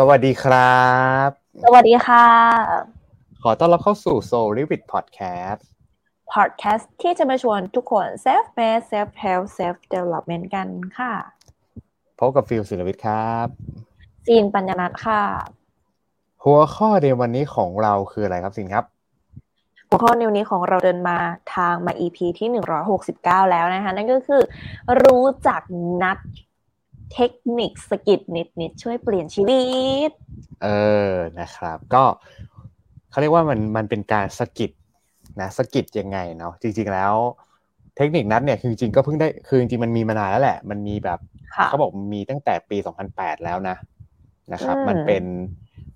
สวัสดีครับ สวัสดีค่ะ ขอต้อนรับเข้าสู่ Soul l i v i t Podcast Podcast ที่จะมาชวนทุกคน self made self help self development กันค่ะ พบกับฟิลศิลวิทย์ครับซีนปัญญนัทค่ะ หัวข้อในวันนี้ของเราคืออะไรครับสินครับ หัวข้อในวันนี้ของเราเดินมาทางมา EP ที่ 169 แล้วนะคะ นั่นก็คือ รู้จักนัด เทคนิคสกิดนิดนิดช่วยเปลี่ยนชีวิต เออนะครับ ก็เขาเรียกว่ามันมันเป็นการสกิดนะสกิดยังไงเนาะจริง ๆแล้ว เทคนิคนัดเนี่ยคือจริงๆก็เพิ่งได้คือจริงๆมันมีมานานแล้วแหละ มันมีแบบค่ะเขาบอกมีตั้งแต่ปี 2008 แล้วนะนะครับอืมมันเป็น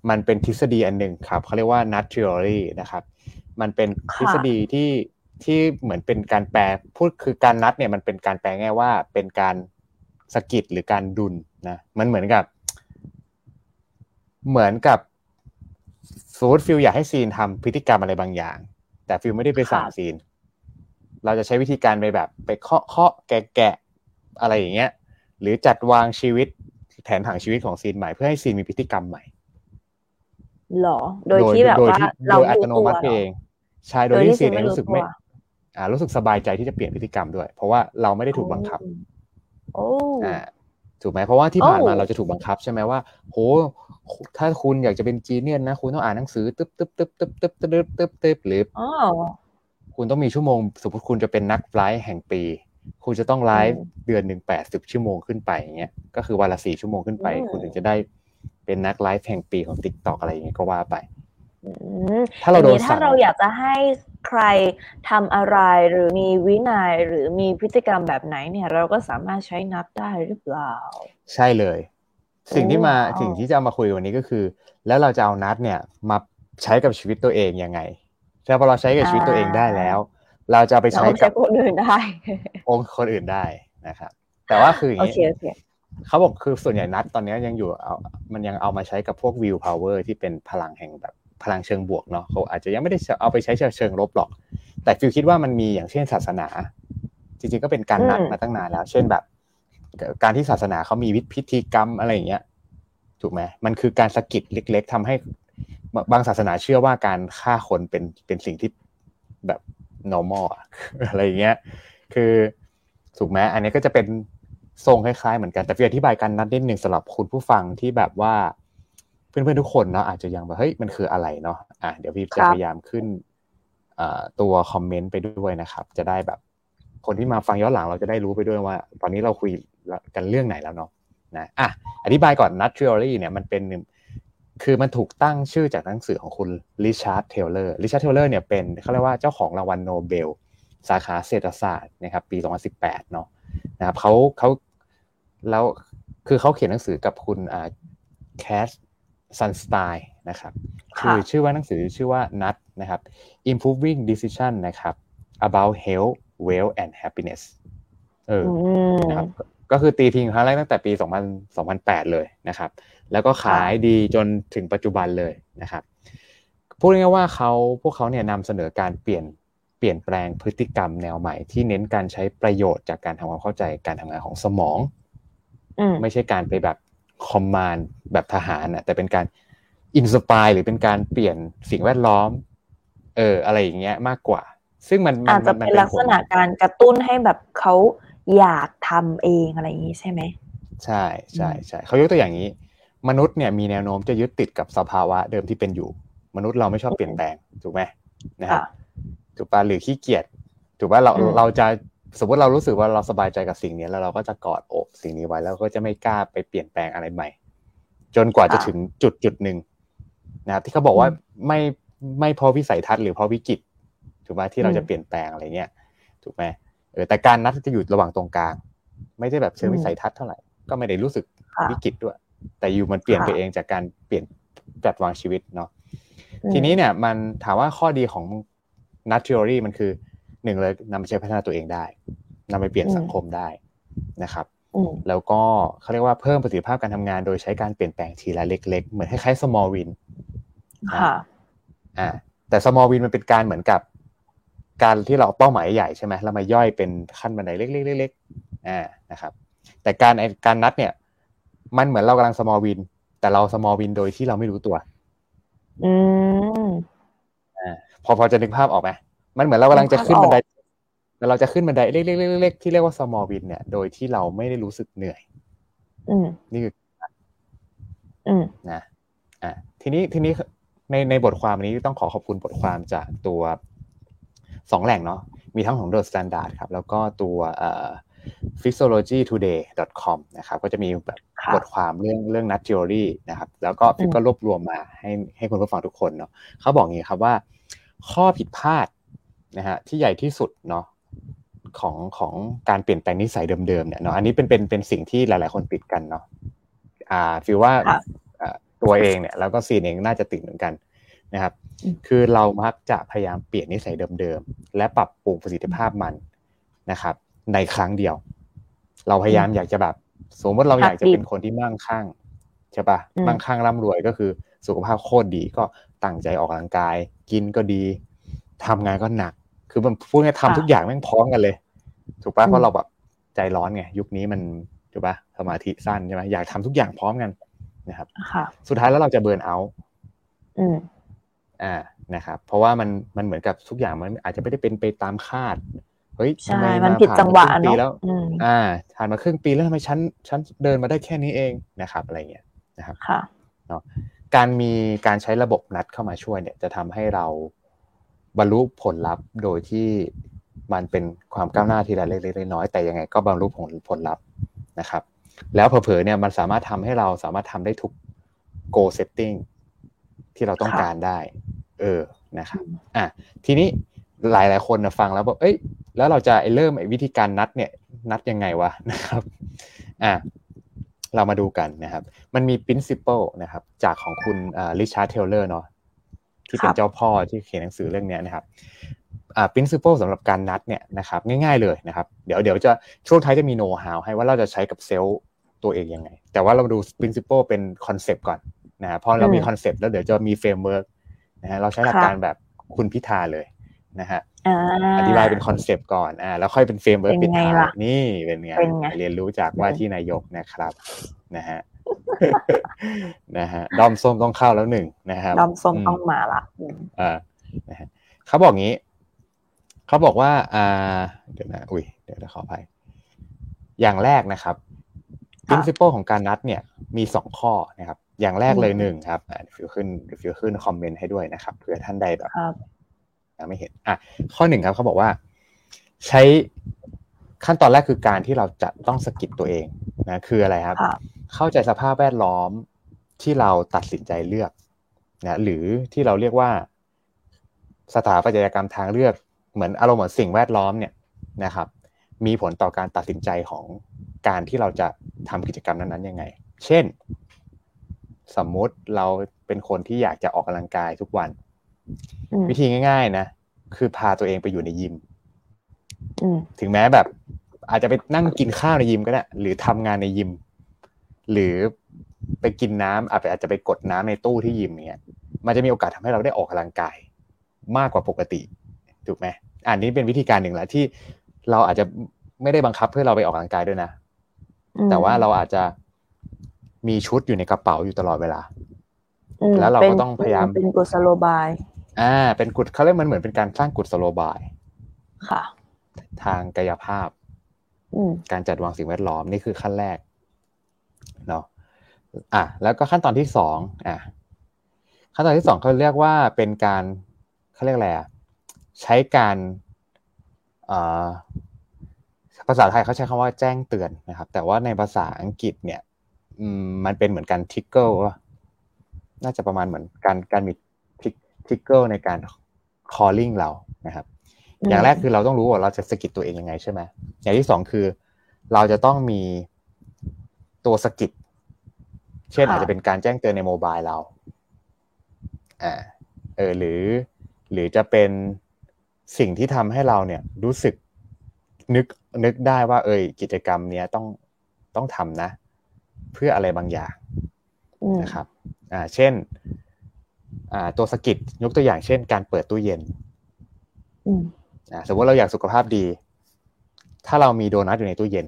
มันเป็นทฤษฎีอันหนึ่งครับเขาเรียกว่า nut theory นะครับ มันเป็นทฤษฎีที่ที่เหมือนเป็นการแปลพูดคือการนัดเนี่ยมันเป็นการแปลง่ายว่าเป็นการ สะกิดหรือการดุลนะมันเหมือนกับ เหมือนกับสมมติฟิลอยากให้ซีนทำพฤติกรรมอะไรบางอย่าง แต่ฟิลไม่ได้ไปสั่งค่ะซีน เราจะใช้วิธีการไปแบบ ไปเคาะเคาะแกะแกะอะไรอย่างเงี้ย หรือจัดวางชีวิตแผนผังชีวิตของซีนใหม่เพื่อให้ซีนมีพฤติกรรมใหม่หรอ โดยที่แบบว่าที่เราโดยอัรู้ตโนตัวมัติไปเหรเอองใช่โดยที่ซีนเองไม่รู้สึกไม่ตัวอ่ารู้สึกสบายใจที่จะเปลี่ยนพฤติกรรมด้วย เพราะว่าเราไม่ได้ถูกบังคับ โอ้อ่าถูกไหมเพราะว่าที่ผ่านมาโอ้เราจะถูกบังคับใช่ไหมว่าโหถ้าคุณอยากจะเป็นจีเนียนนะ คุณต้องอ่านหนังสือตึ๊บตึ๊บตึ๊บตึ๊บตึ๊บตึ๊บตึ๊บตึ๊บหรืออ๋อคุณต้องมีชั่วโมง สมมติคุณจะเป็นนักไลฟ์แห่งปี คุณจะต้องไลฟ์อืมเดือนหนึ่งแปดสิบชั่วโมงขึ้นไปอย่างเงี้ยก็คือวันละสี่ชั่วโมงขึ้นไปอืมคุณถึงจะได้เป็นนักไลฟ์แห่งปีของติ๊กต็อกอะไรอย่างเงี้ยก็ว่าไปอืมถ้าเราโดนอย่งนี้สั่ถ้างเราอยากจะให้ ใครทำอะไรหรือมีวินัยหรือมีพฤติกรรมแบบไหนเนี่ย เราก็สามารถใช้นับได้หรือเปล่า ใช่เลย สิ่งที่มาว้าวสิ่งที่จะเอามาคุยวันนี้ก็คือ แล้วเราจะเอานัดเนี่ยมาใช้กับชีวิตตัวเองยังไงใช่พอเราใช้กับชีวิตตัวเองได้แล้ว เราจะเอาไปเราใช้ก็กัใช้บคนอื่นได้ องค์คนอื่นได้นะครับแต่ว่าคืออย่างโอนี้เคโอเคเขาบอกคือส่วนใหญ่ nudge ตอนนี้ยังอยู่เอามันยังเอามาใช้กับพวก willpower ที่เป็นพลังแห่งแบบ พลังเชิงบวกเนาะเขาอาจจะยังไม่ได้เอาไปใช้เชิงลบหรอก แต่ฟิลคิดว่ามันมีอย่างเช่นศาสนา จริงๆก็เป็นการ nudge มาตั้งนานแล้ว เช่นแบบ การที่ศาสนาเขามีพิธีกรรมอะไรอย่างเงี้ยถูกไหมมันคือการสะกิดเล็ก ๆทำให้บางศาสนาเชื่อว่าการฆ่าคนเป็นเป็นสิ่งที่แบบ normal อะไรอย่างเงี้ย คือถูกไหมอันนี้ก็จะเป็นทรงคล้ายๆเหมือนกันแต่พี่อธิบายกันนัดนิดหนึ่งสำหรับคุณผู้ฟังที่แบบว่า เพื่อนๆทุกคนเนาะอาจจะยังแบบเฮ้ยมันคืออะไรเนาะอะเดี๋ยวพี่คจะรับพยายามขึ้นอ่าตัวคอมเมนต์ไปด้วยนะครับ จะได้แบบ คนที่มาฟังย้อนหลังเราจะได้รู้ไปด้วยว่า ตอนนี้เราคุยกันเรื่องไหนแล้วเนาะนะอะอธิบายก่อน n u t t h e o r y เนี่ยมันเป็นคือมันถูกตั้งชื่อจากหนังสือของคุณริชาร์ดเทเลอร์ริชาร์ดเทเลอร์เนี่ยเป็นเขาเรียกว่าเจ้าของรางวัลโนเบล สาขาเศรษฐศาสตร์นะครับปี 2018 เนาะนะครับเขาเขาแล้วคือเขาเขียนหนังสือกับคุณอ่าแคส ซันสไตน์นะครับค่ะคือชื่อว่าหนังสือชื่อว่า Nudge นะครับ Improving Decision นะครับ about health wealth and happiness เอออืมนะครับก็คือตีพิมพ์ครั้งแรกตั้งแต่ปี 2000 2008 เลยนะครับ แล้วก็ขายดีจนถึงปัจจุบันเลยนะครับพูดง่ายๆว่าเขาพวกเขาเนี่ยนำเสนอการเปลี่ยนเปลี่ยนแปลงพฤติกรรมแนวใหม่ ที่เน้นการใช้ประโยชน์จากการทำความเข้าใจการทำงานของสมองอืมไม่ใช่การไปแบบ คอมมานด์แบบทหารนะแต่เป็นการอินสปายหรือเป็นการเปลี่ยนสิ่งแวดล้อม เออ อะไรอย่างเงี้ยมากกว่า ซึ่งมันมัอาจจะมัเป็นลักษณะการกระตุ้นให้แบบเขาอยากทำเองอะไรอย่างนี้ใช่ไหมใช่ใช่ใช่เขายกตัวอย่างนี้ มนุษย์เนี่ยมีแนวโน้มจะยึดติดกับสภาวะเดิมที่เป็นอยู่ มนุษย์เราไม่ชอบเปลี่ยนแปลงถูกไหมนะครับค่ะถูกปะหรือขี้เกียจถูกปะเราอืมเราจะ สมมติเรารู้สึกว่าเราสบายใจกับสิ่งนี้แล้วเราก็จะกอดโอบสิ่งนี้ไว้แล้วก็จะไม่กล้าไปเปลี่ยนแปลงอะไรใหม่ จนกว่าจะถึงจุดจุดหนึ่งนะครับที่เขาบอกว่าไม่ไม่เพราะวิสัยทัศน์หรือเพราะวิกฤตถูกไหมที่เราจะเปลี่ยนแปลงอะไรเงี้ยถูกไหมเออแต่การนัดจะอยู่ระหว่างตรงกลาง ไม่ได้แบบเชิงวิสัยทัศน์เท่าไหร่ก็ไม่ได้รู้สึกค่ะวิกฤตด้วย แต่อยู่มันเปลี่ยนค่ะไปเองจากการเปลี่ยนจัดวางชีวิตเนาะอืมทีนี้เนี่ยมันถามว่าข้อดีของนัทท h e o r y มันคือ หนึ่งเลยนำไปใช้พัฒนาตัวเองได้นำไปเปลี่ยนอืมสังคมได้นะครับอืมแล้วก็เขาเรียกว่าเพิ่มประสิทธิภาพการทำงาน โดยใช้การเปลี่ยนแปลงทีละเล็ก ๆ เหมือนคล้ายๆ small win ค่ะอ่าแต่ small win มันเป็นการเหมือนกับ การที่เราเอาเป้าหมายใหญ่ใช่ไหมแล้วมาย่อยเป็นขั้นบันไดเล็กๆเล็กๆอ่านะครับ แต่การไอ้การนัดเนี่ย มันเหมือนเรากำลัง small win แต่เรา small win โดยที่เราไม่รู้ตัว อืมพอพอจะนึกภาพออกไหม มันเหมือนเรากำลังจะขึ้นบันไดแต่เราจะขึ้นบันไดเล็กๆๆๆที่เรียกว่า small win เนี่ย โดยที่เราไม่ได้รู้สึกเหนื่อย อืมนี่คืออืมนะอะทีนี้ทีนี้ในในบทความนี้ต้องขอขอบคุณบทความจากตัวสองแหล่งเนาะมีทั้งของ The Standard ครับ แล้วก็ตัวเอ่อ physiologytoday.com นะครับ ก็จะมีแบบค่ะบทความเรื่องเรื่อง nut theory นะครับ แล้วก็ฟิปก็รวบรวมมาให้ให้คุณผู้ฟังทุกคนเนาะเขาบอกอย่างนี้ครับว่า ข้อผิดพลาด นะฮะที่ใหญ่ที่สุดเนาะของของการเปลี่ยนแปลงนิสัยเดิมๆเนี่ยเนาะอันนี้เป็นเป็นเป็นสิ่งที่หลาย ๆ คนติดกันเนาะอ่าฟีลว่าค่ะอ่าตัวเองเนี่ยแล้วก็ซีนเองน่าจะติดเหมือนกันนะครับอืมคือเรามักจะพยายามเปลี่ยนนิสัยเดิมๆและปรับปรุงประสิทธิภาพมันนะครับ ในครั้งเดียว เราพยายามอยากจะแบบสมมติเราอยากจะเป็นคนที่มั่งคั่งใช่ปะอืมมั่งคั่งร่ำรวยก็คือสุขภาพโคตรดีก็ตั้งใจออกกำลังกาย กินก็ดีทำงานก็หนัก คือมันพูดง่ายๆค่ะทำทุกอย่างแม่งพร้อมกันเลย ถูกปะอืมเพราะเราแบบใจร้อนไงยุคนี้มันถูกปะสมาธิสั้นใช่ไหมอยากทำทุกอย่างพร้อมกันนะครับค่ะสุดท้ายแล้วเราจะเบิร์นเอาท์อืมอ่านะครับ เพราะว่ามันมันเหมือนกับทุกอย่างมันอาจจะไม่ได้เป็นไปตามคาดเฮ้ยทำใช่ไมมันมาผิดผ่าจังหวะมาครึ่ปีเนาะแล้วอืมอ่าผ่านมาครึ่งปีแล้วทำไมฉันฉันเดินมาได้แค่นี้เองนะครับอะไรเงี้ยนะครับค่ะการมีการใช้ระบบนัดเข้ามาช่วยเนี่ย จะทำให้เรา บรรลุผลลัพธ์โดยที่มันเป็นความก้าวหน้าทีละเล็กๆน้อยๆแต่ยังไงก็บรรลุผลผลลัพธ์นะครับ แล้วเผลอๆเนี่ยมันสามารถทำให้เราสามารถทำได้ทุก goal setting ที่เราต้องค่ะการได้ เออนะครับอะทีนี้หลายๆคนนะฟังแล้วบอกเอ้ยแล้วเราจะไอ้เริ่มไอ้วิธีการ nudge เนี่ย nudge ยังไงวะนะครับอะเรามาดูกันนะครับ มันมี principle นะครับ จากของคุณริชาร์ดเทเลอร์เนาะ ที่เป็นครับเจ้าพ่อที่เขียนหนังสือเรื่องเนี้ยนะครับอ่า principle สำหรับการ nudge เนี่ยนะครับง่ายๆเลยนะครับ เดี๋ยวเดี๋ยวจะช่วงท้ายจะมี know how ให้ว่าเราจะใช้กับ self ตัวเองยังไง แต่ว่าเรามาดู principle เป็น concept ก่อนนะฮะพอเรามีอืม concept แล้วเดี๋ยวจะมี framework นะฮะเราใช้หลักค่ะการแบบคุณพิธาเลยนะฮะอ่าอธิบายเป็นคอนเซปต์ก่อนอ่าแล้วค่อยเป็นเฟรมเวิร์กเป็ปิดนไงท้ายล่ะนี่เป็นไงเป็นไงเรียนรู้จากว่าที่นายกนะครับนะฮะ นะฮะดอมส้มต้องเข้าแล้วหนึ่งนะครับดอมส้มอืต้องมาละอืมอ่านะฮะเขาบอกงี้ เขาบอกว่า อ่า เดี๋ยวนะ อุ้ยเดี๋ยวจะขออภัยอย่างแรกนะครับ principle ของการนัดเนี่ย มีสองข้อนะครับ อย่างแรกเลยหนึ่งครับอ่าฟิวขึ้นฟิวขึ้นคอมเมนต์ให้ด้วยนะครับเผื่อท่านใดแบบครับยังไม่เห็น อะ ข้อหนึ่งครับเขาบอกว่า ใช้ขั้นตอนแรกคือการที่เราจะต้องสกิดตัวเองนะ คืออะไรครับค่ะ เข้าใจสภาพแวดล้อมที่เราตัดสินใจเลือกนะหรือที่เราเรียกว่าสถาปัตยกรรมทางเลือก เหมือนอารมณ์เหมือนสิ่งแวดล้อมเนี่ยนะครับ มีผลต่อการตัดสินใจของการที่เราจะทำกิจกรรมนั้นๆยังไง เช่น สมมุติเราเป็นคนที่อยากจะออกกำลังกายทุกวันอืมวิธีง่าย ๆ นะ คือพาตัวเองไปอยู่ในยิมอืมถึงแม้แบบ อาจจะไปนั่งกินข้าวในยิมก็ได้หรือทำงานในยิม หรือไปกินน้ำอาจจะอาจจะไปกดน้ำในตู้ที่ยิมเนี้ยมันจะมีโอกาสทำให้เราได้ออกกำลังกายมากกว่าปกติถูกไหมอันนี้เป็นวิธีการหนึ่งแหละที่เราอาจจะไม่ได้บังคับเพื่อเราไปออกกำลังกายด้วยนะอืมแต่ว่าเราอาจจะมีชุดอยู่ในกระเป๋าอยู่ตลอดเวลาอืมแล้วเราก็ป็นต้องพยายามเป็นกุศโลบาย อ่า เป็นกุศเขาเรียกมันเหมือนเป็นการสร้างกุศโลบาย ค่ะ ทางกายภาพอืมการจัดวางสิ่งแวดล้อมนี่คือขั้นแรกเนาะ อะแล้วก็ขั้นตอนที่สองอะขั้นตอนที่สองเขาเรียกว่าเป็นการเขาเรียกอะไรอะใช้การเอ่อภาษาไทยเขาใช้คำว่าแจ้งเตือนนะครับ แต่ว่าในภาษาอังกฤษเนี่ยอืมมันเป็นเหมือนการ trigger ว่าน่าจะประมาณเหมือนการการมี trigger ในการ calling เรานะครับอืมอย่างแรกคือเราต้องรู้ว่าเราจะสะกิดตัวเองยังไงใช่ไหมอย่างที่สองคือ เราจะต้องมีตัวสะกิด เช่นค่ะอาจจะเป็นการแจ้งเตือนในโมบายเราอ่าเออหรือ หรือจะเป็นสิ่งที่ทำให้เราเนี่ยรู้สึกนึกนึกได้ว่า เอยกิจกรรมเนี้ยต้องต้องทำนะ เพื่ออะไรบางอย่างอืมนะครับ อ่า เช่น อ่า ตัวสะกิดยกตัวอย่างเช่น การเปิดตู้เย็นอืมอ่าสมมติเราอยากสุขภาพดี ถ้าเรามีโดนัทอยู่ในตู้เย็น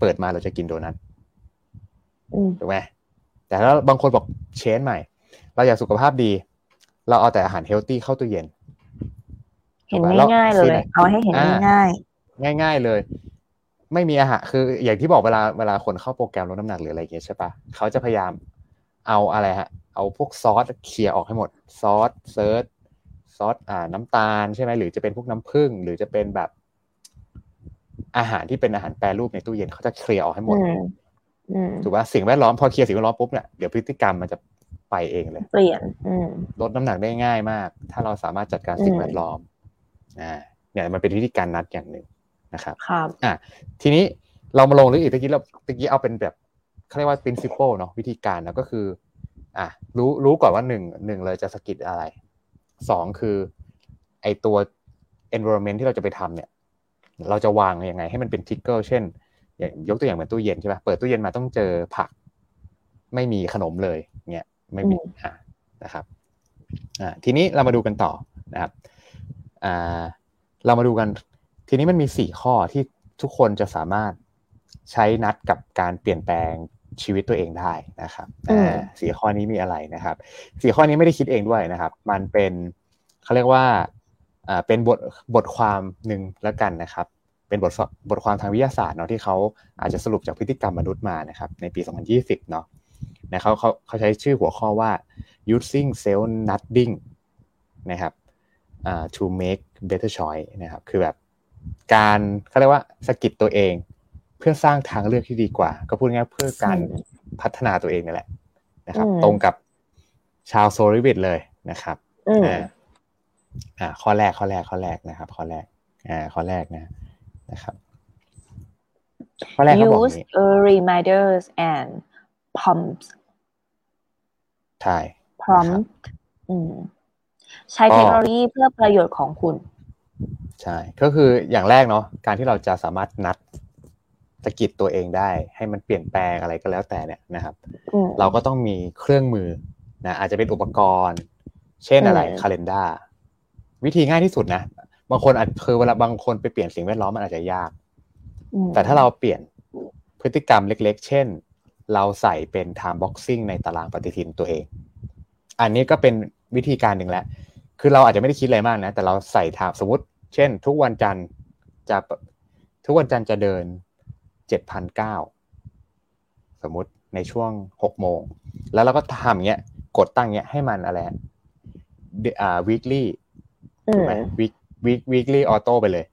เปิดมาเราจะกินโดนัทอืมถูกไหม แต่ถ้าบางคนบอก change ใหม่ เราอยากสุขภาพดี เราเอาแต่อาหาร healthy เข้าตู้เย็น เห็นง่ายๆเลยเอาให้เห็นง่ายๆง่าย ๆเลย ไม่มีอาหารคือ อย่างที่บอกเวลาเวลาคนเข้าโปรแกรมลดน้ำหนักหรืออะไรอย่างเงี้ยใช่ปะเขาจะพยายามเอาอะไรฮะ เอาพวกซอสเคลียร์ออกให้หมด ซอสเซิร์ชซอสอ่าน้ำตาลใช่ไหมหรือจะเป็นพวกน้ำผึ้งหรือจะเป็นแบบอาหารที่เป็นอาหารแปรรูปในตู้เย็นเขาจะเคลียร์ออกให้หมด ถูกป่ะสิ่งแวดล้อมพอเคลียร์สิ่งแวดล้อมปุ๊บเนี่ยเดี๋ยวพฤติกรรมมันจะไปเองเลย เปลี่ยนลดน้ำหนักได้ง่ายมาก ถ้าเราสามารถจัดการสิ่งแวดล้อมอ่าเนี่ยมันเป็นวิธีการนัดอย่างหนึ่งนะครับครับอะทีนี้เรามาลงลึกอีกตะกี้เราตะกี้เอาเป็นแบบเขาเรียกว่า principle เนาะวิธีการแล้วก็คือ อะรู้รู้ก่อนว่าหนึ่งหนึ่งเลยจะสกิดอะไรสองคือไอตัว environment ที่เราจะไปทำเนี่ย เราจะวางยังไง ให้มันเป็นทิกเกอร์เช่น อย่างยกตัวอย่างเหมือนตู้เย็นใช่ไหมเปิดตู้เย็นมาต้องเจอผัก ไม่มีขนมเลยเนี่ยไม่มีอ่านะครับอ่าทีนี้เรามาดูกันต่อนะครับอ่าเรามาดูกัน ทีนี้มันมีสี่ข้อที่ทุกคนจะสามารถใช้นัดกับการเปลี่ยนแปลงชีวิตตัวเองได้นะครับสี่ข้อนี้มีอะไรนะครับสี่ข้อนี้ไม่ได้คิดเองด้วยนะครับ มันเป็นเขาเรียกว่าเป็นบทบทความหนึ่งแล้วกันนะครับ เป็นบทบทความทางวิทยาศาสตร์เนาะที่เขาอาจจะสรุปจากพฤติกรรมมนุษย์มานะครับในปี 2020 เนาะนะเขาเขาเขาใช้ชื่อหัวข้อว่า using cell nudging นะครับ to make better choice นะครับ คือแบบการเขาเรียกว่าสกิดตัวเอง เพื่อสร้างทางเลือกที่ดีกว่า ก็พูดง่ายเพื่อการพัฒนาตัวเองนี่แหละนะครับ ตรงกับชาวโซลิวิตเลยนะครับอ่าข้อแรกข้อแรกข้อแรกนะครับ ข้อแรกอ่าข้อแรกนะ นะครับข้อแรกเขาบอก use reminders and prompts ใช่ prompt ใช้เทคโนโลยีเพื่อประโยชน์ของคุณ ใช่ ก็คืออย่างแรกเนาะการที่เราจะสามารถนัดสกิดตัวเองได้ให้มันเปลี่ยนแปลงอะไรก็แล้วแต่เนี่ยนะครับ เราก็ต้องมีเครื่องมือนะอาจจะเป็นอุปกรณ์ เช่นอะไรคาล endar วิธีง่ายที่สุดนะ บางคนอาจคือเวลาบางคนไปเปลี่ยนสิ่งแวดล้อมมันอาจจะยาก แต่ถ้าเราเปลี่ยนพฤติกรรมเล็ก ๆ เช่น เราใส่เป็น time boxing ในตารางปฏิทินตัวเอง อันนี้ก็เป็นวิธีการหนึ่งแล้ว คือเราอาจจะไม่ได้คิดอะไรมากนะ แต่เราใส่ทามสมมติ เช่น ทุกวันจันทร์จะทุกวันจันทร์จะเดินเจ็ดพันเก้าสมมุติในช่วงหกโมง แล้วเราก็ทำเงี้ย กดตั้งเงี้ยให้มันอะไรอ่า weekly ถูกไหม week week weekly auto ไปเลย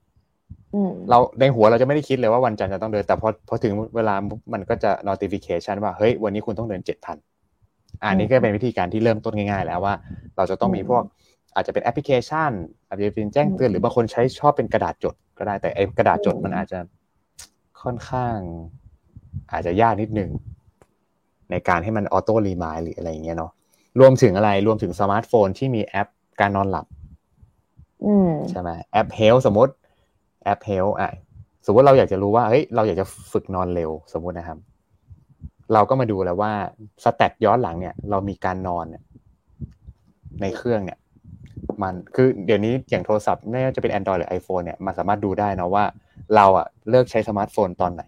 เราในหัวเราจะไม่ได้คิดเลยว่าวันจันทร์จะต้องเดิน แต่พอพอถึงเวลามันก็จะ notification ว่าเฮ้ยวันนี้คุณต้องเดินเจ็ดพันอันนี้ก็เป็นวิธีการที่เริ่มต้นง่ายๆ แล้วว่า เราจะต้องมีพวกอาจจะเป็นแอปพลิเคชัน อาจจะเป็นแจ้งเตือนหรือบางคนใช้ชอบเป็นกระดาษจดก็ได้แต่ไอ้กระดาษจดมันอาจจะค่อนข้าง อาจจะยากนิดหนึ่งในการให้มัน auto remind หรืออะไรอย่างเงี้ยเนาะรวมถึงอะไรรวมถึงสมาร์ทโฟนที่มีแอปการนอนหลับ ใช่ไหมแอป health สมมติแอป Health อะสมมติเราอยากจะรู้ว่าเฮ้ยเราอยากจะฝึกนอนเร็วสมมุตินะครับ เราก็มาดูแล้วว่า stat ย้อนหลังเนี่ย เรามีการนอนเนี่ยในเครื่องเนี่ย มันคือเดี๋ยวนี้อย่างโทรศัพท์ไม่ว่าจะเป็น Android หรือ iPhone เนี่ยมันสามารถดูได้นะว่า เราอะเลิกใช้สมาร์ทโฟนตอนไหน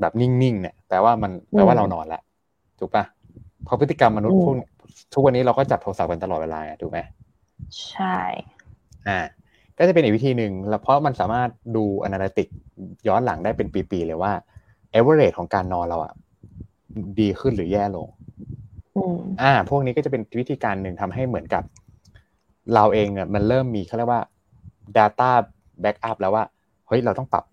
แบบนิ่งๆเนี่ยแปลว่ามันแปลว่าเรานอนแล้วถูกปะเพราะพฤติกรรมมนุษย์พวกทุกวันนี้เราก็จับโทรศัพท์กันตลอดเวลาถูกไหม ใช่อ่าก็จะเป็นอีกวิธีหนึ่งแล้วเพราะมันสามารถดู analytic ย้อนหลังได้เป็นปีๆเลยว่าเอเวอเรของการนอนเราอะดีขึ้นหรือแย่ลงอ่า พวกนี้ก็จะเป็นวิธีการหนึ่งทำให้เหมือนกับ เราเองเนี่ยมันเริ่มมีเขาเรียกว่า Data backup แล้วว่า เฮ้ย เราต้องปรับ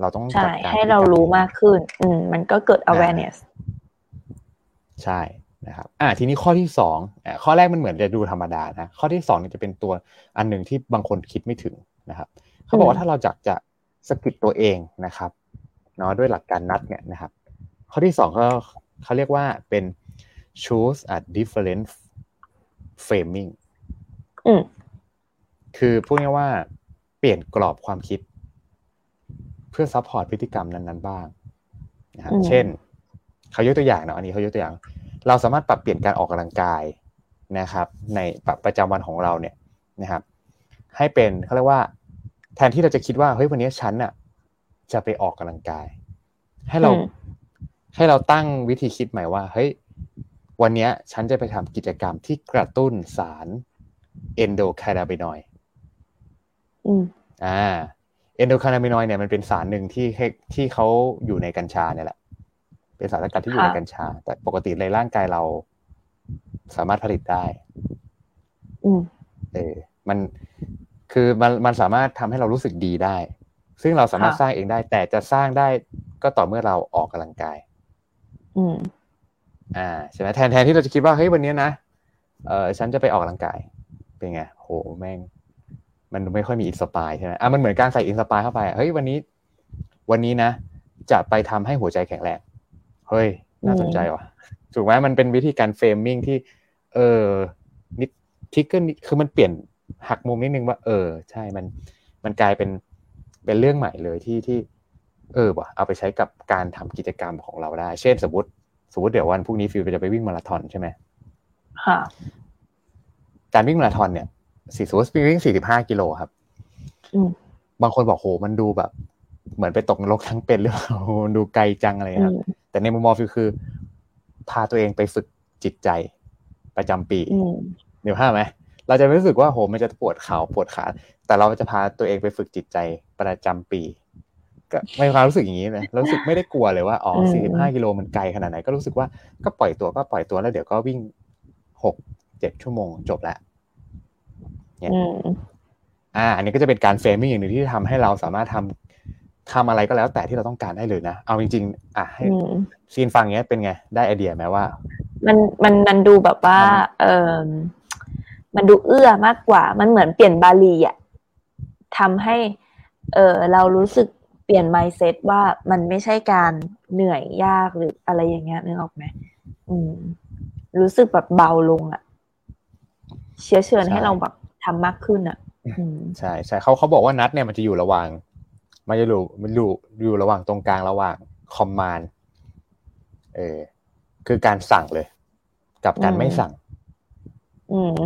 เราต้องใช่ให้เรารู้มากขึ้น อืมมันก็เกิด awareness ใช่ นะครับอ่าทีนี้ข้อที่สองข้อแรกมันเหมือนจะดูธรรมดานะข้อที่สองจะเป็นตัวอันหนึ่งที่บางคนคิดไม่ถึงนะครับเขาบอกว่าถ้าเราอยากจะสะกิดตัวเองนะครับเนาะด้วยหลักการ nudge เนี่ยนะครับ ข้อที่สองเขาเขาเรียกว่าเป็น choose a different framing คือพูดง่ายว่าเปลี่ยนกรอบความคิด เพื่อ support พฤติกรรมนั้น ๆ บ้างนะครับเช่น เขายกตัวอย่างเนาะอันนี้เขายกตัวอย่าง เราสามารถปรับเปลี่ยนการออกกำลังกายนะครับ ในประจำวันของเราเนี่ยนะครับ ให้เป็นเขาเรียกว่า แทนที่เราจะคิดว่าเฮ้ยวันนี้ฉันน่ะจะไปออกกำลังกาย ให้เราให้เราตั้งวิธีคิดใหม่ว่าเฮ้ยวันเนี้ยฉันจะไปทำกิจกรรมที่กระตุ้นสารเอนโดคานาบินอยด์อืมอ่า เอนโดคานาบินอยด์เนี่ยมันเป็นสารหนึ่งที่ให้ที่เขาอยู่ในกัญชาเนี่ยแหละ เป็นสารสกัดที่อยู่ในค่ะกัญชา แต่ปกติในร่างกายเราสามารถผลิตได้ อืมเออ มันคือมันมันสามารถทำให้เรารู้สึกดีได้ ซึ่งเราสามารถค่ะสร้างเองได้ แต่จะสร้างได้ก็ต่อเมื่อเราออกกำลังกาย อืม อ่าใช่ไหมแทนแทนที่เราจะคิดว่าเฮ้ยวันนี้นะเออฉันจะไปออกกำลังกาย เป็นไงโหแม่ง มันไม่ค่อยมี inspire ใช่ไหมอะมันเหมือนการใส่ inspire เข้าไปอะเฮ้ยวันนี้ วันนี้นะจะไปทำให้หัวใจแข็งแรง เฮ้ย น่าสนใจว่ะถูกไหมมันเป็นวิธีการ framing ที่ เออนิด trigger นิดคือมันเปลี่ยนหักมุมนิดนึงว่า เออ ใช่มันมันกลายเป็นเป็นเรื่องใหม่เลยที่ที่ เออว่ะเอาไปใช้กับการทำกิจกรรมของเราได้ เช่นสมมติสมมติเดี๋ยววันพรุ่งนี้ฟิวจะไปวิ่งมาราธอนใช่ไหมค่ะการวิ่งมาราธอนเนี่ยสี่สมมติวิ่งสี่สิบห้ากิโลครับอืมบางคนบอกโหมันดูแบบ เหมือนไปตกนรกทั้งเป็นหรือเปล่ามันดูไกลจังอะไรอืครับม แต่ในมุมมองฟิวคือ พาตัวเองไปฝึกจิตใจประจำปีอืมเดี๋ยวห้าพไหมเราจะไม่รู้สึกว่าโหมันจะปวดเข่าปวดขา แต่เราจะพาตัวเองไปฝึกจิตใจประจำปี ก็ไม่มีความรู้สึกอย่างนี้เลยรู้สึกไม่ได้กลัวเลยว่าอ๋ออืมสี่สิบห้ากิโลมันไกลขนาดไหนก็รู้สึกว่าก็ปล่อยตัวก็ปล่อยตัวแล้วเดี๋ยวก็วิ่งหกเจ็ดชั่วโมงจบแล้วอืมอ่า อันนี้ก็จะเป็นการ framing อย่างหนึ่งที่ทำให้เราสามารถทำ ทำอะไรก็แล้วแต่ที่เราต้องการได้เลยนะ เอาจริงๆ อะให้อืมซีนฟังเงี้ยเป็นไง ได้ไอเดียไหมว่า มันมันมันดูแบบว่า เออมันดูเอื้อมากกว่า มันเหมือนเปลี่ยนบาลีอะทำให้ เออเรารู้สึกเปลี่ยน mindset ว่ามันไม่ใช่การเหนื่อยยากหรืออะไรอย่างเงี้ยนึกออกไหมอืม รู้สึกแบบเบาลงอะเชื้อเชิญใช่ให้เราแบบทำมากขึ้นอะอืมใช่ใช่เขาเขาบอกว่านัดเนี่ยมันจะอยู่ระหว่าง มันจะอยู่มันอยู่อยู่ระหว่างตรงกลางระหว่างคอมมานเออคือการสั่งเลย กับการอืมไม่สั่ง อืม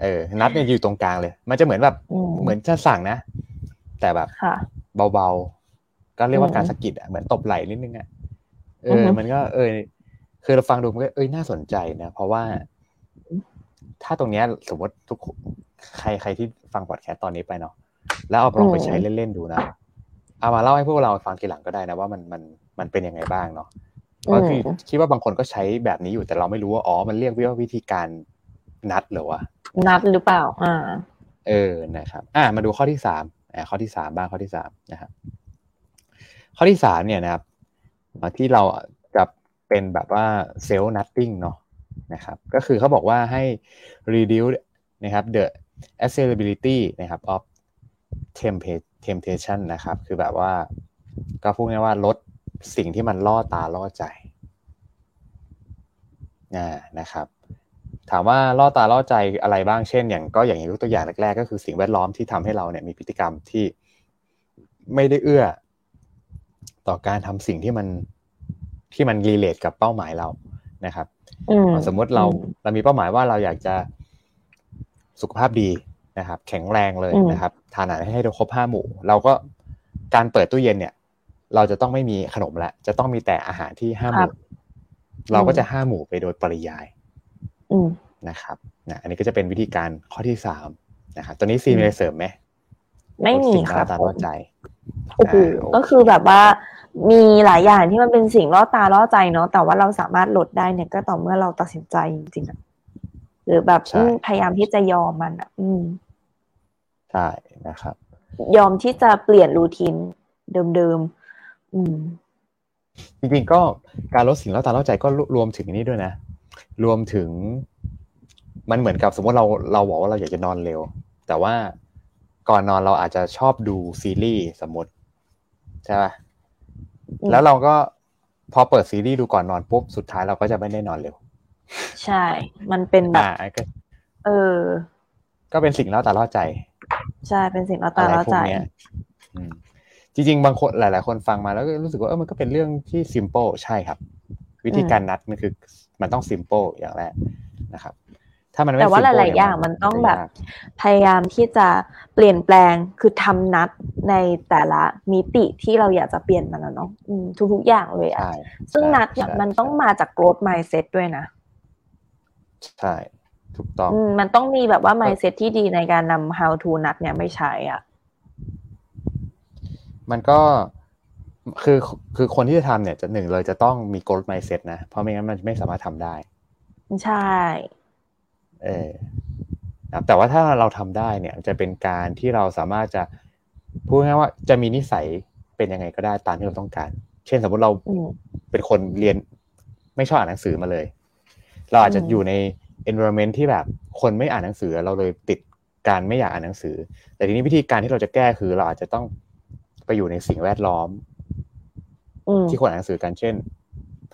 เออ นัดเนี่ยอยู่ตรงกลางเลย มันจะเหมือนแบบอืมเหมือนจะสั่งนะ แต่แบบค่ะเบาๆ ก็เรียกว่าอืมการสะกิดอะเหมือนตบไหล่นิดนึงอะเออืออฮึมันก็ เออคือเราฟังดูมันก็เอ้ยน่าสนใจนะเพราะว่า ถ้าตรงเนี้ยสมมติทุกคนใครใครที่ฟังพอดแคสต์ตอนนี้ไปเนาะ แล้วเอาลองไปใช้เล่นๆดูนะเอามาเล่าให้พวกเราฟังทีหลังก็ได้นะว่ามันมันมันเป็นยังไงบ้างเนาะเพราะคือคิดว่าบางคนก็ใช้แบบนี้อยู่แต่เราไม่รู้ว่าอ๋อมันเรียกว่าวิธีการนัดเหรอวะนัดหรือเปล่า อ่า เออนะครับ อะมาดูข้อที่สามอ่าข้อที่สามบ้างข้อที่สามนะครับข้อที่สามเนี่ยนะครับอ่าที่เราจะเป็นแบบว่าเซลล์นัตติ้งเนาะนะครับ ก็คือเขาบอกว่าให้ reduce นะครับ the accessibility นะครับ of tempt- temptation นะครับ คือแบบว่า ก็พูดง่ายๆว่าลดสิ่งที่มันล่อตาล่อใจอ่านะครับ ถามว่าล่อตาล่อใจอะไรบ้างเช่น อย่างก็อย่างยกตัวอย่างแรกๆ ก็คือสิ่งแวดล้อมที่ทำให้เราเนี่ยมีพฤติกรรมที่ไม่ได้เอื้อ ต่อการทำสิ่งที่มันที่มันรีเลทกับเป้าหมายเรานะครับอืมสมมุติเราอืมเรามีเป้าหมายว่าเราอยากจะสุขภาพดี นะครับ แข็งแรงเลยอืมนะครับทานอาหารให้ครบห้าหมู่ เราก็การเปิดตู้เย็นเนี่ย เราจะต้องไม่มีขนมแล้วจะต้องมีแต่อาหารที่ห้าหมู่ เราก็จะห้าหมู่ไปโดยปริยายอืมนะครับนะอันนี้ก็จะเป็นวิธีการข้อที่สามนะครับตัวนี้ซีมีอะไรเสริมไหมไม่มีสิ่งคล่รัอบตาผล่อมใจโอ้โหอ่าโอเคก็คือแบบว่ามีหลายอย่างที่มันเป็นสิ่งล่อตาล่อใจเนาะแต่ว่าเราสามารถลดได้เนี่ยก็ต่อเมื่อเราตัดสินใจจริงๆอะ หรือแบบใช่อืมพยายามที่จะยอมมันอะ อืมใช่นะครับ ยอมที่จะเปลี่ยนรูทีนเดิมๆอืม จริงๆก็การลดสิ่งล่อตาล่อใจก็รวมถึงอันนี้ด้วยนะ รวมถึง มันเหมือนกับสมมติเราเราบอกว่าเราอยากจะนอนเร็ว แต่ว่าก่อนนอนเราอาจจะชอบดูซีรีส์สมมติใช่ป่ะอืมแล้วเราก็พอเปิดซีรีส์ดูก่อนนอนปุ๊บสุดท้ายเราก็จะไม่ได้นอนเร็ว ใช่ มันเป็นแบบอ่าก็เออ ก็เป็นสิ่งล่อตาล่อใจ ใช่ เป็นสิ่งล่ออะตาไรล่อพวใจกเนี้ยอืมจริง ๆ บางคนหลาย ๆ คนฟังมาแล้วก็รู้สึกว่าเออมันก็เป็นเรื่องที่ simple ใช่ครับ วิธีการนัดมันคือ มันต้อง simple อย่างแรกนะครับ ถ้าถ้ามันไม่แต่ว่าห simple ลาย ๆ อย่างเมันต้องจะแบบยากพยายามที่จะเปลี่ยนแปลงคือทำนัดในแต่ละมิติที่เราอยากจะเปลี่ยนมันนะเนาะอืมทุก ๆ อย่างเลยอะใช่ซึ่งใช่นัดเนี่ยใช่มันต้องมาจาก growth mindset ด้วยนะ ใช่ถูกต้องอืมมันต้องมีแบบว่า mindset ที่ดีในการนำ how to นัดเนี่ยไม่ใช้อะ มันก็คือคือคนที่จะทำเนี่ยจะหนึ่งเลยจะต้องมี growth mindset นะ เพราะไม่งั้นมันไม่สามารถทำได้ ใช่ เออนะครับแต่ว่าถ้าเราทำได้เนี่ย จะเป็นการที่เราสามารถจะพูดง่ายๆว่าจะมีนิสัยเป็นยังไงก็ได้ตามที่เราต้องการ เช่นสมมติเราอืมเป็นคนเรียนไม่ชอบอ่านหนังสือมาเลย เราอาจจะอืมอยู่ใน environment ที่แบบคนไม่อ่านหนังสือเราเลยติดการไม่อยากอ่านหนังสือ แต่ทีนี้วิธีการที่เราจะแก้คือเราอาจจะต้องไปอยู่ในสิ่งแวดล้อมอืมที่คนอ่านหนังสือกันเช่น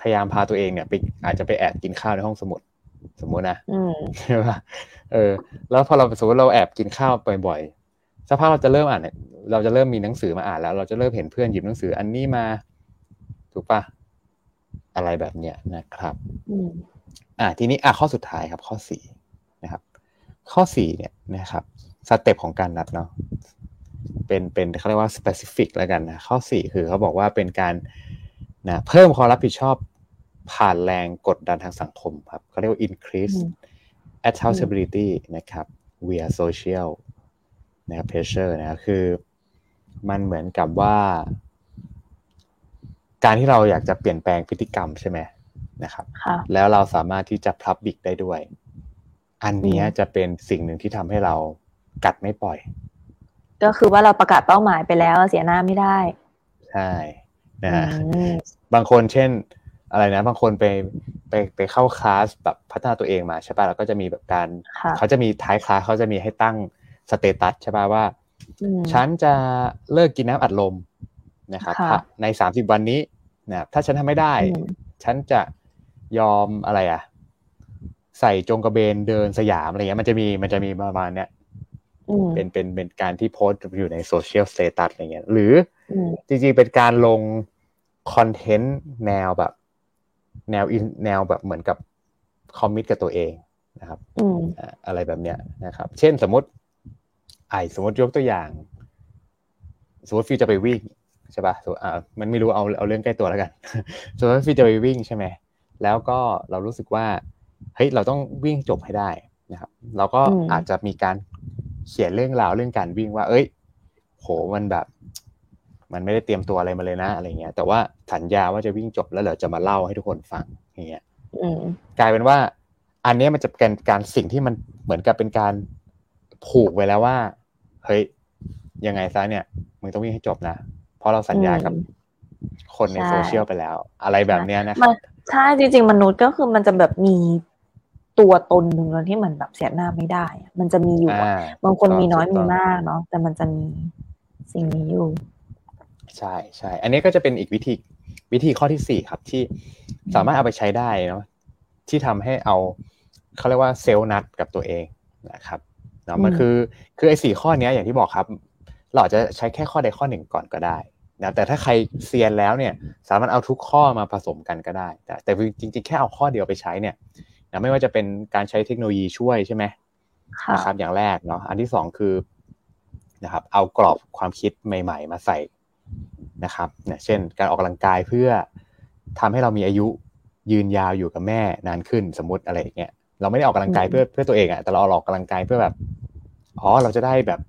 พยายามพาตัวเองเนี่ยไปอาจจะไปแอบกินข้าวในห้องสมุด สมมุตินะอืมใช่ปะเออ แล้วพอเราสมมติเราแอบกินข้าวบ่อยๆสักพักเราจะเริ่มอ่านเนี่ยเราจะเริ่มมีหนังสือมาอ่านแล้ว เราจะเริ่มเห็นเพื่อนหยิบหนังสืออันนี้มา ถูกปะอะไรแบบเนี้ยนะครับ อืมอ่าทีนี้อะข้อสุดท้ายครับ ข้อสี่นะครับ ข้อสี่เนี่ยนะครับสเต็ปของการนัดเนาะเป็นเป็นเขาเรียกว่า specific แล้วกันนะข้อสี่คือเขาบอกว่าเป็นการนะเพิ่มความรับผิดชอบผ่านแรงกดดันทางสังคมครับเขาเรียกว่า increase อืม accountability นะครับ via social นะครับ pressure นะคือมันเหมือนกับว่า การที่เราอยากจะเปลี่ยนแปลงพฤติกรรมใช่ไหม นะครับค่ะแล้วเราสามารถที่จะพับบิกได้ด้วย อันเนี้ยอืมจะเป็นสิ่งหนึ่งที่ทำให้เรากัดไม่ปล่อย ก็คือว่าเราประกาศเป้าหมายไปแล้วเสียหน้าไม่ได้ ใช่นะฮะอืมบางคนเช่น อะไรนะ บางคนไปไปไปเข้าคลาสแบบพัฒนาตัวเองมาใช่ป่ะแล้วก็จะมีแบบการค่ะเขาจะมีท้ายคลาสเขาจะมีให้ตั้ง status ใช่ป่ะว่าอืมฉันจะเลิกกินน้ำอัดลมนะครับค่ะในสามสิบวันนี้นะครับถ้าฉันทำไม่ได้อืมฉันจะ ยอมอะไรอะ ใส่โจงกระเบนเดินสยามอะไรเงี้ยมันจะมีมันจะมีประมาณเนี้ยอืมเป็นเป็นเป็นการที่โพสต์อยู่ใน social status อะไรเงี้ยหรืออืมจริงๆเป็นการลง content แนวแบบ แนวอินแนวแบบเหมือนกับ commit กับตัวเองนะครับอืมอ่าอะไรแบบเนี้ยนะครับ เช่นสมมติไอสมมติยกตัวอย่าง สมมติฟิวจะไปวิ่งใช่ปะสมมุติอ่ามันไม่รู้เอาเอาเรื่องใกล้ตัวแล้วกัน สมมติฟิวจะไปวิ่งใช่ไหม แล้วก็เรารู้สึกว่าเฮ้ยเราต้องวิ่งจบให้ได้นะครับ เราก็อืมอาจจะมีการเขียนเรื่องราวเรื่องการวิ่งว่า เอ้ย โหมันแบบ มันไม่ได้เตรียมตัวอะไรมาเลยนะอะไรเงี้ย แต่ว่าสัญญาว่าจะวิ่งจบแล้วเดี๋ยวจะมาเล่าให้ทุกคนฟังอย่างเงี้ยอืมกลายเป็นว่า อันเนี้ยมันจะเป็นการสิ่งที่มันเหมือนกับเป็นการผูกไว้แล้วว่า เฮ้ยยังไงซะเนี่ยมึงต้องวิ่งให้จบนะ เพราะเราสัญญากับอืมคนในใช่โซเชียลไปแล้ว อะไรแบบเนี้ยนะคมัรันบ ใช่จริง ๆ มนุษย์ก็คือมันจะแบบมีตัวตนหนึ่งแล้วที่มันแบบเสียหน้าไม่ได้อะมันจะมีอยู่อะอ่าบางคนมีน้อยถูมีกต้องมากเนาะแต่มันจะมีสิ่งนี้อยู่ ใช่ใช่อันนี้ก็จะเป็นอีกวิธีวิธีข้อที่สี่ครับที่สามารถเอาไปใช้ได้เนาะที่ทำให้เอาเขาเรียกว่าเซลล์นัดกับตัวเองนะครับเนาะมันอืมคือคือไอ้สี่ข้อเนี้ยอย่างที่บอกครับ เราอาจจะใช้แค่ข้อใดข้อหนึ่งก่อนก็ได้ นะแต่ถ้าใครเซียนแล้วเนี่ยสามารถเอาทุกข้อมาผสมกันก็ได้ แต่แต่จริงๆ แค่เอาข้อเดียวไปใช้เนี่ยนะไม่ว่าจะเป็นการใช้เทคโนโลยีช่วยใช่ไหมค่ะนะครับอย่างแรกเนาะอันที่สองคือนะครับเอากรอบความคิดใหม่ ๆ มาใส่นะครับเนี่ยเช่น การออกกำลังกายเพื่อทำให้เรามีอายุยืนยาวอยู่กับแม่นานขึ้นสมมติอะไรอย่างเงี้ยเราไม่ได้ออกกำลังกายอืมเพื่อเพื่อตัวเองอะแต่เราออกกำลังกายเพื่อแบบอ๋อเราจะได้แบบ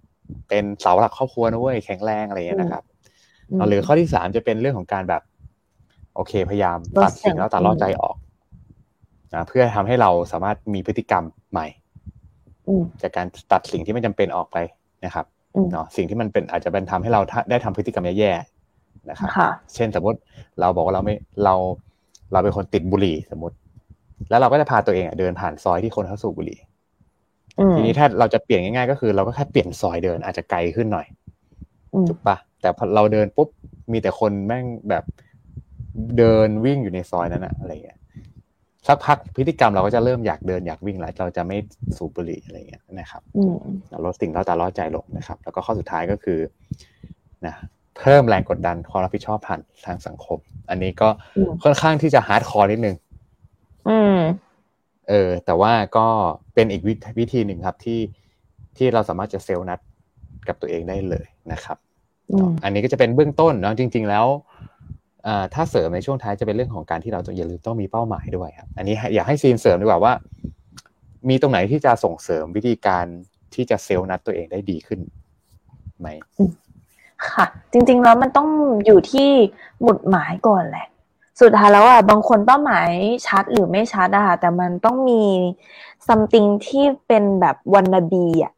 เป็นเสาหลักครอบครัวนะเว้ยแข็งแรงอะไรอย่างเงี้ยนะครับม หรือข้อที่สามจะเป็นเรื่องของการแบบ โอเค พยายามลดตัดสิ่งเสี่ยงแล้วตัดล่อใจออกนะเพื่อทำให้เราสามารถมีพฤติกรรมใหม่อืมจากการตัดสิ่งที่ไม่จำเป็นออกไปนะครับอืมเนาะสิ่งที่มันเป็นอาจจะเป็นทำให้เราได้ทำพฤติกรรมแย่ๆนะครับค่ะเช่นสมมติเราบอกว่าเราไม่เรา เราเป็นคนติดบุหรี่สมมติ แล้วเราก็จะพาตัวเองอะเดินผ่านซอยที่คนเขาสูบบุหรี่อืมทีนี้ถ้าเราจะเปลี่ยนง่ายๆ ก็คือ เราก็แค่เปลี่ยนซอยเดินอาจจะไกลขึ้นหน่อยอืมถูกปะ แต่พอเราเดินปุ๊บมีแต่คนแม่งแบบเดินวิ่งอยู่ในซอยนั้นอะอะไรเงี้ยสักพักพฤติกรรมเราก็จะเริ่มอยากเดินอยากวิ่งแล้วเราจะไม่สูบบุหรี่อะไรเงี้ยนะครับอืมเราลดสิ่งเราตาล่อใจลงนะครับ แล้วก็ข้อสุดท้ายก็คือนะเพิ่มแรงกดดันความรับผิดชอบผ่านทางสังคม อันนี้ก็อืมค่อนข้างที่จะ hardcore นิดนึงอืมเออ แต่ว่าก็เป็นอีกวิธีหนึ่งครับที่ที่เราสามารถจะ self nudge กับตัวเองได้เลยนะครับ อันนี้ก็จะเป็นเบื้องต้นเนาะจริง ๆ แล้วถ้าเสริมในช่วงท้ายจะเป็นเรื่องของการที่เราต้องอย่าลืมต้องมีเป้าหมายด้วยครับอันนี้อยากให้ซีนเสริมดีกว่าว่า มีตรงไหนที่จะส่งเสริมวิธีการที่จะ self nudge ตัวเองได้ดีขึ้นไหมค่ะ จริง ๆ แล้วมันต้องอยู่ที่หมุดหมายก่อนแหละ สุดท้ายแล้วอะบางคนเป้าหมายชัดหรือไม่ชัดอะแต่มันต้องมี something ที่เป็นแบบวันนบีอะ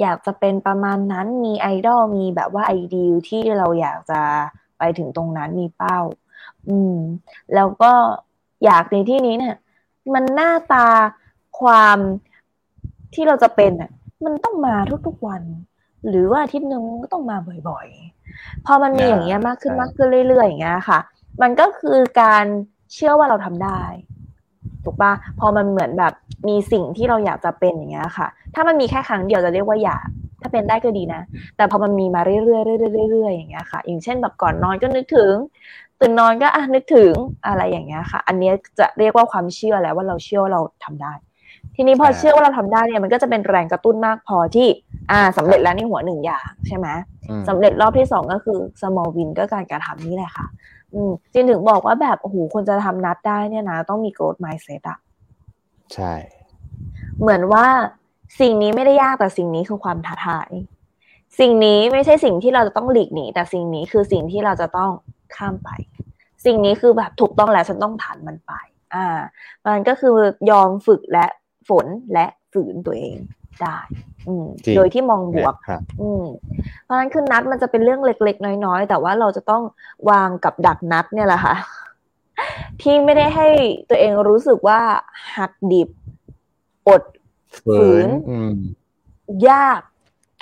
อยากจะเป็นประมาณนั้นมีไอดอลมีแบบว่าไอเดียที่เราอยากจะไปถึงตรงนั้นมีเป้า อืม แล้วก็อยากในที่นี้เนี่ย มันหน้าตาความที่เราจะเป็นอะ มันต้องมาทุกๆวัน หรือว่าอาทิตย์หนึ่งก็ต้องมาบ่อยๆ พอมันมีอย่างเงี้ยมากขึ้นมากขึ้นเรื่อยๆอย่างเงี้ยค่ะ มันก็คือการเชื่อว่าเราทำได้ ถูกปะพอมันเหมือนแบบมีสิ่งที่เราอยากจะเป็นอย่างเงี้ยค่ะ ถ้ามันมีแค่ครั้งเดียวจะเรียกว่าอยากถ้าเป็นได้ก็ดีนะ แต่พอมันมีมาเรื่อยๆเรื่อยๆเรื่อยๆอย่างเงี้ยค่ะ อย่างเช่นแบบก่อนนอนก็นึกถึง ตื่นนอนก็อะนึกถึงอะไรอย่างเงี้ยค่ะ อันนี้จะเรียกว่าความเชื่อแล้วว่าเราเชื่อว่าเราทำได้ ทีนี้พอเชื่อว่าเราทำได้เนี่ยมันก็จะเป็นแรงกระตุ้นมากพอที่ อ่าสำเร็จแล้วในหัวหนึ่งอย่างใช่ไหมสำเร็จรอบที่สองก็คือ small win ก็การกระทำนี้แหละค่ะ อืมจินถึงบอกว่าแบบโอ้โหคนจะทำนัดได้เนี่ยนะต้องมี growth mindset อะใช่ เหมือนว่าสิ่งนี้ไม่ได้ยากแต่สิ่งนี้คือความท้าทาย สิ่งนี้ไม่ใช่สิ่งที่เราจะต้องหลีกหนีแต่สิ่งนี้คือสิ่งที่เราจะต้องข้ามไป สิ่งนี้คือแบบถูกต้องแล้วฉันต้องผ่านมันไป อ่า มันก็คือยอมฝึกและฝนและฝืนตัวเอง ได้ อืมโดยที่มองบวกอืมเพราะฉะนั้นคือนัดมันจะเป็นเรื่องเล็ก ๆ น้อย ๆ แต่ว่าเราจะต้องวางกับดักนัดเนี่ยแหละค่ะ ที่ไม่ได้ให้ตัวเองรู้สึกว่าหักดิบอดฝืนยาก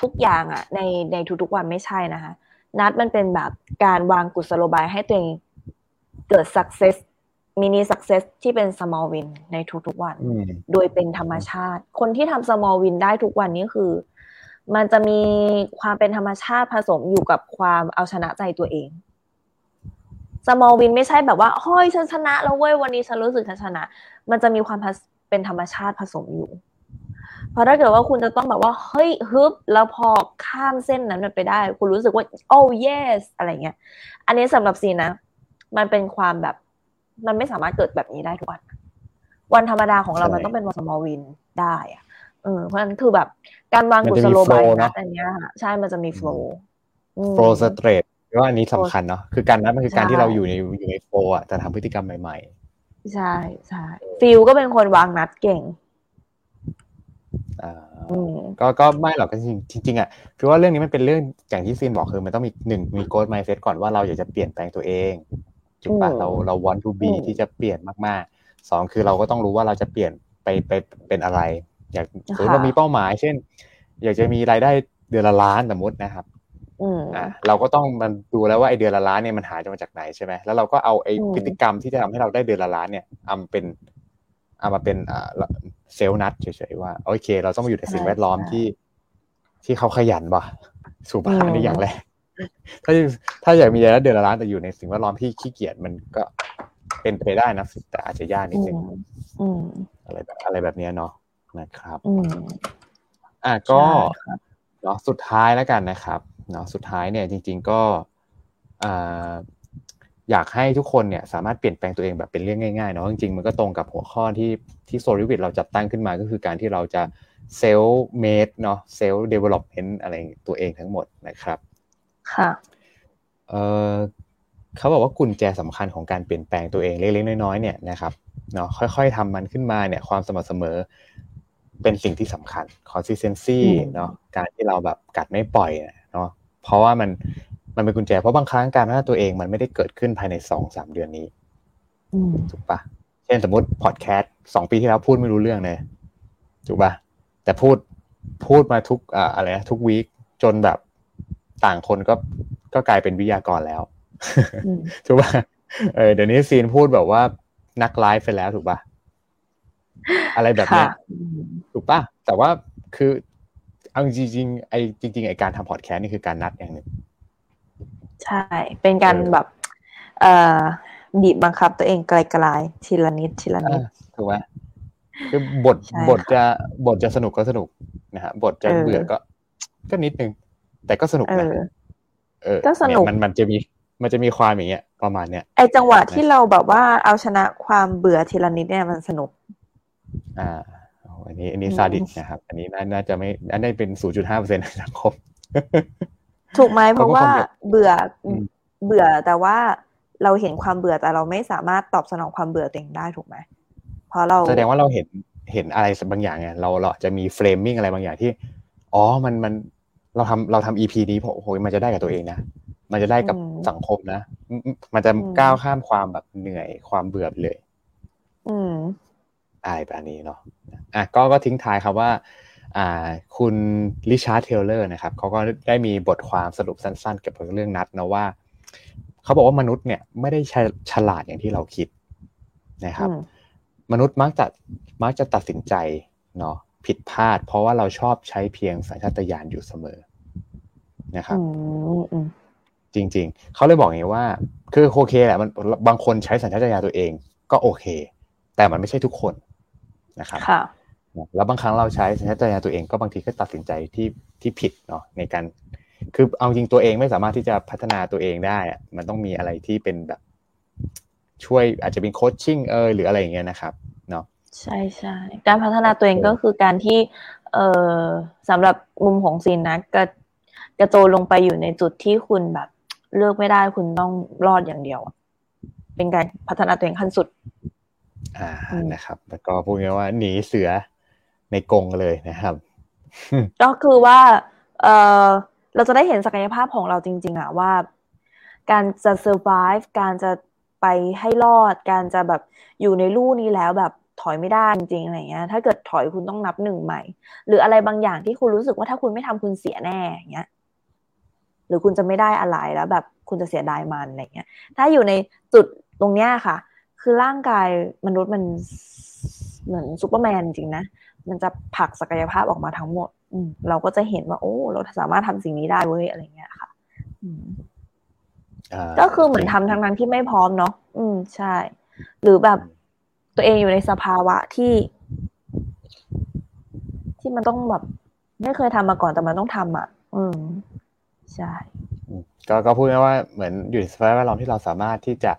ทุกอย่างอะในในทุกๆวันไม่ใช่นะคะ นัดมันเป็นแบบการวางกุศโลบายให้ตัวเองเกิด success มินิ success ที่เป็น small win ในทุกๆวัน โดยเป็นธรรมชาติ คนที่ทำ small win ได้ทุกวันนี้คือ มันจะมีความเป็นธรรมชาติผสมอยู่กับความเอาชนะใจตัวเอง small win ไม่ใช่แบบว่าเฮ้ยฉันชนะแล้วเว้ยวันนี้ฉันรู้สึกฉันชนะ มันจะมีความเป็นธรรมชาติผสมอยู่เพราะถ้าเกิดว่าคุณจะต้องแบบว่าเฮ้ยฮึบแล้วพอข้ามเส้นนั้นไปได้ คุณรู้สึกว่าโอ้ yes อะไรเงี้ย อันนี้สำหรับซีนะ มันเป็นความแบบ มันไม่สามารถเกิดแบบนี้ได้ทุกวัน วันธรรมดาของเรามันต้องเป็นวันสมอลวินได้อะเออเพราะฉะนั้นคือแบบการวางกุศโลบายนัดอันนี้ใช่มันจะมีโฟล์โฟล์สเตรทว่าอันนี้สำคัญเนาะคือการนัดมันคือการที่เราอยู่ในอยู่ในโฟล์อะจะทำพฤติกรรมใหม่ ๆ ใช่ใช่ฟิลก็เป็นคนวางนัดเก่งก็ก็ไม่หรอกจริงจริงอะคือว่าเรื่องนี้มันเป็นเรื่องอย่างที่ซีนบอกคือมันต้องมีหนึ่งมีโกดไมเซ็ตก่อนว่าเราอยากจะเปลี่ยนแปลงตัวเอง ถูกปะเราเรา want to be ที่จะเปลี่ยนมากๆสองคือเราก็ต้องรู้ว่าเราจะเปลี่ยนไปไปเป็นอะไร อยากสมมติเรามีเป้าหมาย เช่น อยากจะมีรายได้เดือนละล้านสมมตินะครับอ่าเราก็ต้องมันดูแล้วว่าไอเดือนละล้านเนี่ยมันหาจะมาจากไหนใช่ไหมแล้วเราก็เอาไอพฤติกรรมที่จะทำให้เราได้เดือนละล้านเนี่ยเอาเป็นเอามาเป็นอ่าเซลล์นัดเฉยๆว่าโอเค เราต้องมาอยู่ในสิ่งแวดล้อมที่ ที่เขาขยันว่ะสุภาพนี่อย่างแรก ถ้าถ้าอยากมีรายได้เดือนละล้านแต่อยู่ในสิ่งแวดล้อมที่ขี้เกียจมันก็เป็นไปได้นะแต่อาจจะยากนิดนึงอะไรแบบอะไรแบบนี้เนาะนะครับอะก็เนาะสุดท้ายแล้วกันนะครับเนาะสุดท้ายเนี่ยจริง ๆก็อ่าอยากให้ทุกคนเนี่ยสามารถเปลี่ยนแปลงตัวเองแบบเป็นเรื่องง่ายๆเนาะจริงๆมันก็ตรงกับหัวข้อที่ที่โซลิวิทเราจัดตั้งขึ้นมาก็คือการที่เราจะ self-made เนาะ self development อะไรตัวเองทั้งหมดนะครับ ค่ะเออเขาบอกว่ากุญแจสำคัญของการเปลี่ยนแปลงตัวเองเล็กๆน้อยๆเนี่ยนะครับเนาะค่อยๆทำมันขึ้นมาเนี่ยความสม่ำเสมอเป็นสิ่งที่สำคัญ consistency เนาะการที่เราแบบกัดไม่ปล่อยเนาะเพราะว่ามันมันเป็นกุญแจเพราะบางครั้งการพัฒนาตัวเองมันไม่ได้เกิดขึ้นภายในสองสามเดือนนี้ถูกปะเช่นสมมติพอดแคสต์สองปีที่แล้วพูดไม่รู้เรื่องเลยถูกปะแต่พูดพูดมาทุกอ่าอะไรนะทุกวีคจนแบบ ต่างคนก็ก็กลายเป็นวิทยากรแล้วถูกปะเออเดี๋ยวนี้ซีนพูดแบบว่านักไลฟ์ไปแล้วถูกปะอะไรแบบนี้ถูกปะแต่ว่าคือเอาจริงๆไอ้จริง ๆ ไอ้การทำพอดแคสต์นี่คือการนัดอย่างหนึ่งใช่ เป็นการแบบเอ่อบีบบังคับตัวเองไกลๆทีละนิดทีละนิดถูกไหมคือบทบทจะบทจะสนุกก็สนุกนะฮะบทจะเบื่อก็ ก็นิดนึง แต่ก็สนุกนะเออก็สนุกมันมันจะมีมันจะมีความอย่างเงี้ยประมาณเนี้ยไอจังหวะที่เราแบบว่าเอาชนะความเบื่อทีละนิดเนี่ยมันสนุก อ่าอันนี้ อันนี้ซาดิสนะครับ อันนี้น่าจะไม่อันนี้เป็นศูนย์จุดห้าเปอร์เซ็นต์สังคมถูกไหมเพราะว่าเบื่อเบื่อแต่ว่าเราเห็นความเบื่อแต่เราไม่สามารถตอบสนองความเบื่อตัวเองได้ถูกไหมเพราะเราแสดงว่าเราเห็นเห็นอะไรบางอย่างไงเราเราจะมีเฟรมมิ่งอะไรบางอย่างที่ อ๋อมันมัน เราทำเราทำ EP นี้โอ้ยมันจะได้กับตัวเองนะมันจะได้กับสังคมนะมันจะก้าวข้ามความแบบเหนื่อยความเบื่อไปเลย อืมอะไรแบบนี้เนาะอะก็ก็ทิ้งท้ายครับว่า อ่า คุณ Richard Thaler นะครับเขาก็ได้มีบทความสรุปสั้นๆ เกี่ยวกับเรื่อง nudge นะว่าเขาบอกว่ามนุษย์เนี่ยไม่ได้ฉลาดอย่างที่เราคิดนะครับ มนุษย์มักจะมักจะตัดสินใจเนาะ ผิดพลาด เพราะว่าเราชอบใช้เพียงสัญชาตญาณอยู่เสมอนะครับจริง ๆ เขาเลยบอกอย่างนี้ว่า คือโอเคแหละมันบางคนใช้สัญชาตญาณตัวเอง ก็โอเค แต่มันไม่ใช่ทุกคนนะครับแล้วบางครั้งเราใช้สัญชาตญาณตัวเองก็บางทีก็ตัดสินใจที่ที่ผิดเนาะในการ คือเอาจริงตัวเองไม่สามารถที่จะพัฒนาตัวเองได้อะมันต้องมีอะไรที่เป็นแบบ ช่วยอาจจะเป็นโคชชิ่งเออหรืออะไรอย่างเงี้ยนะครับเนาะ ใช่ใช่การพัฒนาตัวเองก็คือการที่ เอ่อสำหรับมุมของซีนนะกระกระโจนลงไปอยู่ในจุดที่คุณแบบ เลือกไม่ได้คุณต้องรอดอย่างเดียว เป็นการพัฒนาตัวเองขั้นสุด อ่านะครับ แล้วก็พูดง่ายว่าหนีเสือในกรงเลยนะครับ ก็คือว่า เอ่อเราจะได้เห็นศักยภาพของเราจริง ๆอะว่า การจะ survive การจะไปให้รอด การจะแบบอยู่ในลู่นี้แล้วแบบ ถอยไม่ได้จริงๆอะไรเงี้ย ถ้าเกิดถอยคุณต้องนับหนึ่งใหม่ หรืออะไรบางอย่างที่คุณรู้สึกว่าถ้าคุณไม่ทำคุณเสียแน่อย่างเงี้ย หรือคุณจะไม่ได้อะไรแล้ว แบบคุณจะเสียดายมันอะไรเงี้ย ถ้าอยู่ในจุดตรงเนี้ยค่ะ คือร่างกายมนุษย์มันเหมือนซูเปอร์แมนจริงนะมันจะผลักศักยภาพออกมาทั้งหมดเราก็จะเห็นว่า โอ้ เราสามารถทำสิ่งนี้ได้เว้ยอะไรเงี้ยค่ะก็คือเหมือนทำทั้งนั้นที่ไม่พร้อมเนาะอืมใช่ หรือแบบ ตัวเองอยู่ในสภาวะที่ ที่มันต้องแบบไม่เคยทำมาก่อนแต่มันต้องทำอะ อืม ใช่ก็ก็พูดง่ายว่าเหมือนอยู่ในสภาพแวดล้อมที่เราสามารถที่จะ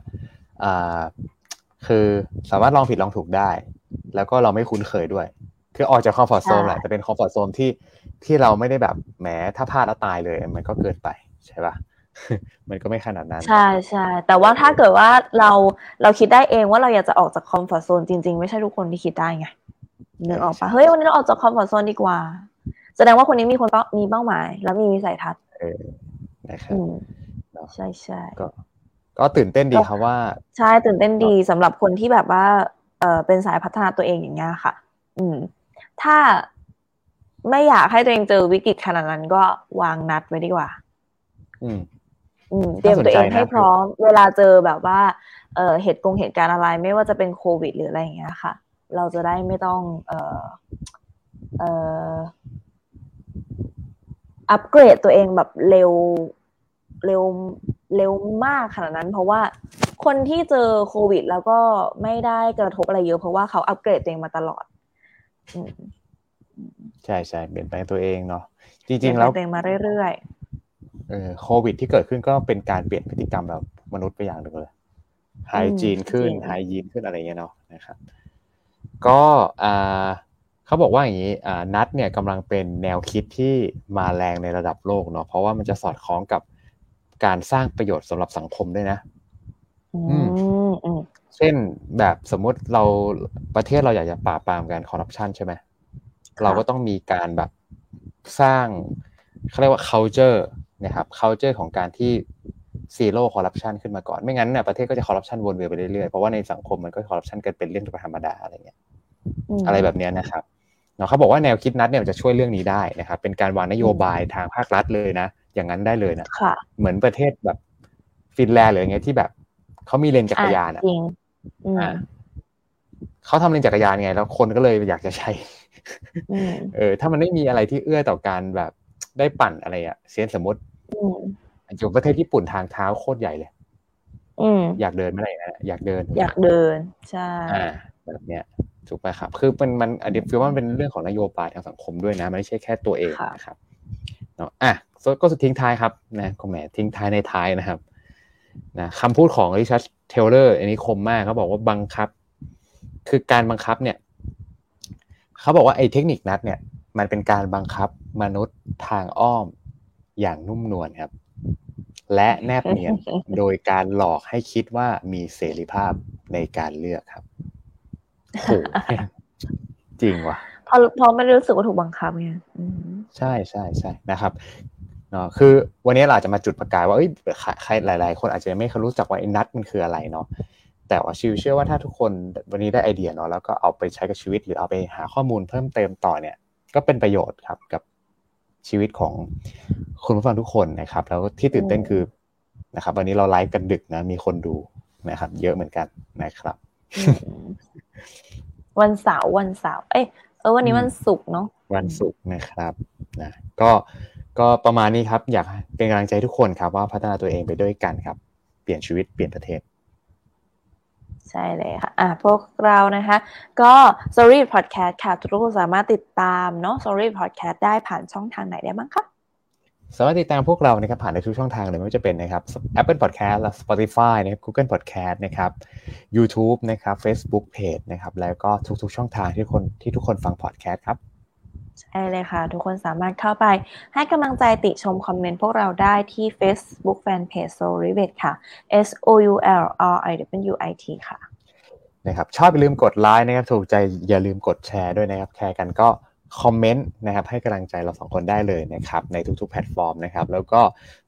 อ่าคือสามารถลองผิดลองถูกได้ แล้วก็เราไม่คุ้นเคยด้วย คือออกจากคอมฟอร์ทโซนแหละแต่เป็นคอมฟอร์ทโซนที่ที่เราไม่ได้แบบแหมถ้าพลาดแล้วตายเลย มันก็เกินไปใช่ปะ มันก็ไม่ขนาดนั้น ใช่ใช่แต่ว่าถ้าเกิดว่าเราเราคิดได้เองว่าเราอยากจะออกจากคอมฟอร์ทโซนจริง ๆ ไม่ใช่ทุกคนที่คิดได้ไงนึกออกปะเฮ้ยวันนี้เราออกจากคอมฟอร์ทโซนดีกว่า แสดงว่าคนนี้มีคนมีเป้าหมาย แล้วมีวิสัยทัศน์ เออนะครับใช่ใช่ก็ก็ตื่นเต้นดีครับว่า ใช่ตื่นเต้นดีสำหรับคนที่แบบว่าเออเป็นสายพัฒนาตัวเองอย่างเงี้ยค่ะ อืม ถ้าไม่อยากให้ตัวเองเจอวิกฤตขนาดนั้นก็วางนัดไว้ดีกว่า อืมอืม เตรียมตัวเองให้พร้อม เวลาเจอแบบว่าเอ่อเหตุกงเหตุการณ์อะไร ไม่ว่าจะเป็นโควิด หรืออะไรอย่างเงี้ยค่ะ เราจะได้ไม่ต้อง เอ่อเอ่ออัปเกรดตัวเองแบบเร็วเร็วเร็วมากขนาดนั้น เพราะว่าคนที่เจอโควิด แล้วก็ไม่ได้กระทบอะไรเยอะ เพราะว่าเขาอัปเกรดตัวเองมาตลอดใช่ใช่เปลี่ยนแปลงตัวเองเนาะจริง ๆ แล้วเปลี่ยนมาเรื่อยๆเออ โควิดที่เกิดขึ้นก็เป็นการเปลี่ยนพฤติกรรมแบบมนุษย์ไปอย่างหนึ่งเลยไฮจีนขึ้นไฮยีนขึ้นอะไรเงี้ยเนาะนะครับ ก็อ่าเขาบอกว่าอย่างนี้อ่านัดเนี่ยกำลังเป็นแนวคิดที่มาแรงในระดับโลกเนาะเพราะว่ามันจะสอดคล้องกับการสร้างประโยชน์สำหรับสังคมด้วยนะอืมอืมเช่นแบบสมมุติเราประเทศเราอยากจะปราบปรามการคอร์รัปชันใช่ไหมเราก็ต้องมีการแบบสร้างเขาเรียกว่า culture นะครับ culture ของการที่ zero corruption ขึ้นมาก่อน ไม่งั้นเนี่ยประเทศก็จะ corruption วนเวียนไปเรื่อยๆ เพราะว่าในสังคมมันก็ corruption กันเป็นเรื่องธรรมดาอะไรเงี้ย อะไรแบบนี้นะครับเนาะเขาบอกว่าแนวคิดนัดเนี่ยจะช่วยเรื่องนี้ได้นะครับ เป็นการวางนโยบายทางภาครัฐเลยนะ อย่างนั้นได้เลยนะ เหมือนประเทศแบบฟินแลนด์หรืออย่างเงี้ยที่แบบเขามีเลนจักรยานอะเขาทำเลนจักรยานไง แล้วคนก็เลยอยากจะใช้เออ ถ้ามันไม่มีอะไรที่เอื้อต่อการแบบได้ปั่นอะไรอะเช่นสมมติ อยู่ประเทศญี่ปุ่นทางเท้าโคตรใหญ่เลยอยากเดินไม่ได้นะอยากเดิน อยากเดินใช่อ่าแบบเนี้ยถูกไหมครับ คือมันมันอันนี้คือว่ามันเป็นเรื่องของนโยบายทางสังคมด้วยนะไม่ใช่แค่ตัวเองนะครับเนาะอะก็สุดทิ้งท้ายครับนะ comment ทิ้งท้ายในท้ายนะครับนะคำพูดของ Richard Thaler อันนี้คมมากเขาบอกว่าบังคับ คือการบังคับเนี่ยเขาบอกว่าไอ้เทคนิค nudge เนี่ย มันเป็นการบังคับมนุษย์ทางอ้อม อย่างนุ่มนวลครับ และแนบเนียนโดยการหลอกให้คิดว่ามีเสรีภาพในการเลือกครับโหจริงว่ะพอพอไม่รู้สึกว่าถูกบังคับไงใช่ใช่ใช่นะครับเนาะคือวันนี้เราจะมาจุดประกายว่าเอ้ยใครหลาย ๆ คนอาจจะไม่เคยรู้จักว่าไอ้นัดมันคืออะไรเนาะแต่ว่าชิวเชื่อว่าถ้าทุกคนวันนี้ได้ไอเดียเนาะแล้วก็เอาไปใช้กับชีวิตหรือเอาไปหาข้อมูลเพิ่มเติมต่อเนี่ย ก็เป็นประโยชน์ครับกับ ชีวิตของคุณผู้ฟังทุกคนนะครับ แล้วที่ตื่นเต้นคือนะครับ วันนี้เราไลฟ์กันดึกนะ มีคนดูนะครับ เยอะเหมือนกันนะครับ วันเสาร์วันเสาร์เอ้ยเออวันนี้วันศุกร์เนาะวันศุกร์นะครับนะก็ก็ประมาณนี้ครับ อยากเป็นกำลังใจทุกคนครับว่าพัฒนาตัวเองไปด้วยกันครับ เปลี่ยนชีวิตเปลี่ยนประเทศ ใช่เลยค่ะ อะ พวกเรานะคะ ก็ Story Podcast ค่ะ ทุกคนสามารถติดตามเนาะ Sorry Podcast ได้ผ่านช่องทางไหนได้บ้างคะสามารถติดตามพวกเรานะครับผ่านในทุกช่องทางเลยไม่ว่าจะเป็นนะครับ Apple Podcast และ Spotify นะครับ Google Podcast นะครับ YouTube นะครับ Facebook Page นะครับ แล้วก็ทุกๆ ช่องทางที่คนที่ทุกคนฟัง podcast ครับ ใช่เลยค่ะ ทุกคนสามารถเข้าไปให้กำลังใจติชมคอมเมนต์พวกเราได้ที่ Facebook Fanpage Soul r i v e t ค่ะ S O U L R I W I T ค่ะนะครับชอบอย่าลืมกดไลค์นะครับถูกใจอย่าลืมกดแชร์ด้วยนะครับแชร์กันก็คอมเมนต์นะครับให้กำลังใจเราสองคนได้เลยนะครับในทุกๆแพลตฟอร์มนะครับแล้วก็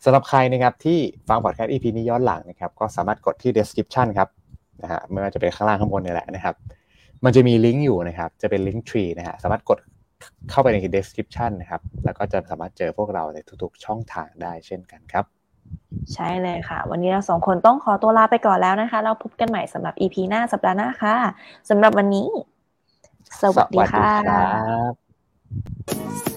สำหรับใครนะครับที่ฟังพอดแคสต์ EP นี้ย้อนหลังนะครับก็สามารถกดที่ description ครับนะฮะไม่ว่าจะเป็นข้างล่างข้างบนนี่แหละนะครับ มันจะมีลิงก์อยู่นะครับจะเป็นลิงก์ทรีนะฮะสามารถกด เข้าไปใน description นะครับ แล้วก็จะสามารถเจอพวกเราในทุกๆ ช่องทางได้เช่นกันครับ ใช่เลยค่ะ วันนี้เราสองคนต้องขอตัวลาไปก่อนแล้วนะคะ เราพบกันใหม่สำหรับ EP หน้าสัปดาห์หน้าค่ะสำหรับวันนี้ สวัสดีค่ะ